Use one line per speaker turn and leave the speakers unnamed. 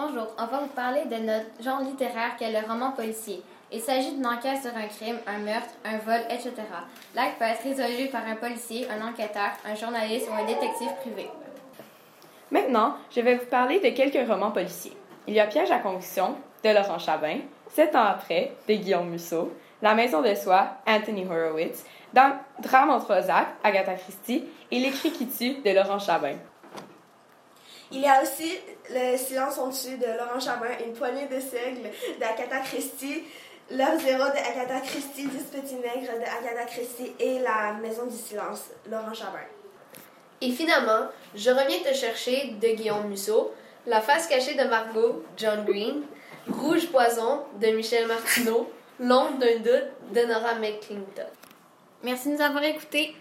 Bonjour, on va vous parler de notre genre littéraire qui est le roman policier. Il s'agit d'une enquête sur un crime, un meurtre, un vol, etc. L'acte peut être résolu par un policier, un enquêteur, un journaliste ou un détective privé.
Maintenant, je vais vous parler de quelques romans policiers. Il y a Piège à conviction de Laurent Chabin, Sept ans après de Guillaume Musso, La maison de soi, Anthony Horowitz, Drame en trois actes, Agatha Christie et L'écrit qui tue de Laurent Chabin.
Il y a aussi Le silence en dessus de Laurent Chabin, Une poignée de seigle d'Agatha Christie, L'heure zéro de Agatha Christie, Dix petits nègres de Agatha Christie et La maison du silence, Laurent Chabin.
Et finalement, Je reviens te chercher de Guillaume Musso, La face cachée de Margot, John Green, Rouge poison de Michel Martineau, L'ombre d'un doute de Nora McClinton.
Merci de nous avoir écoutés.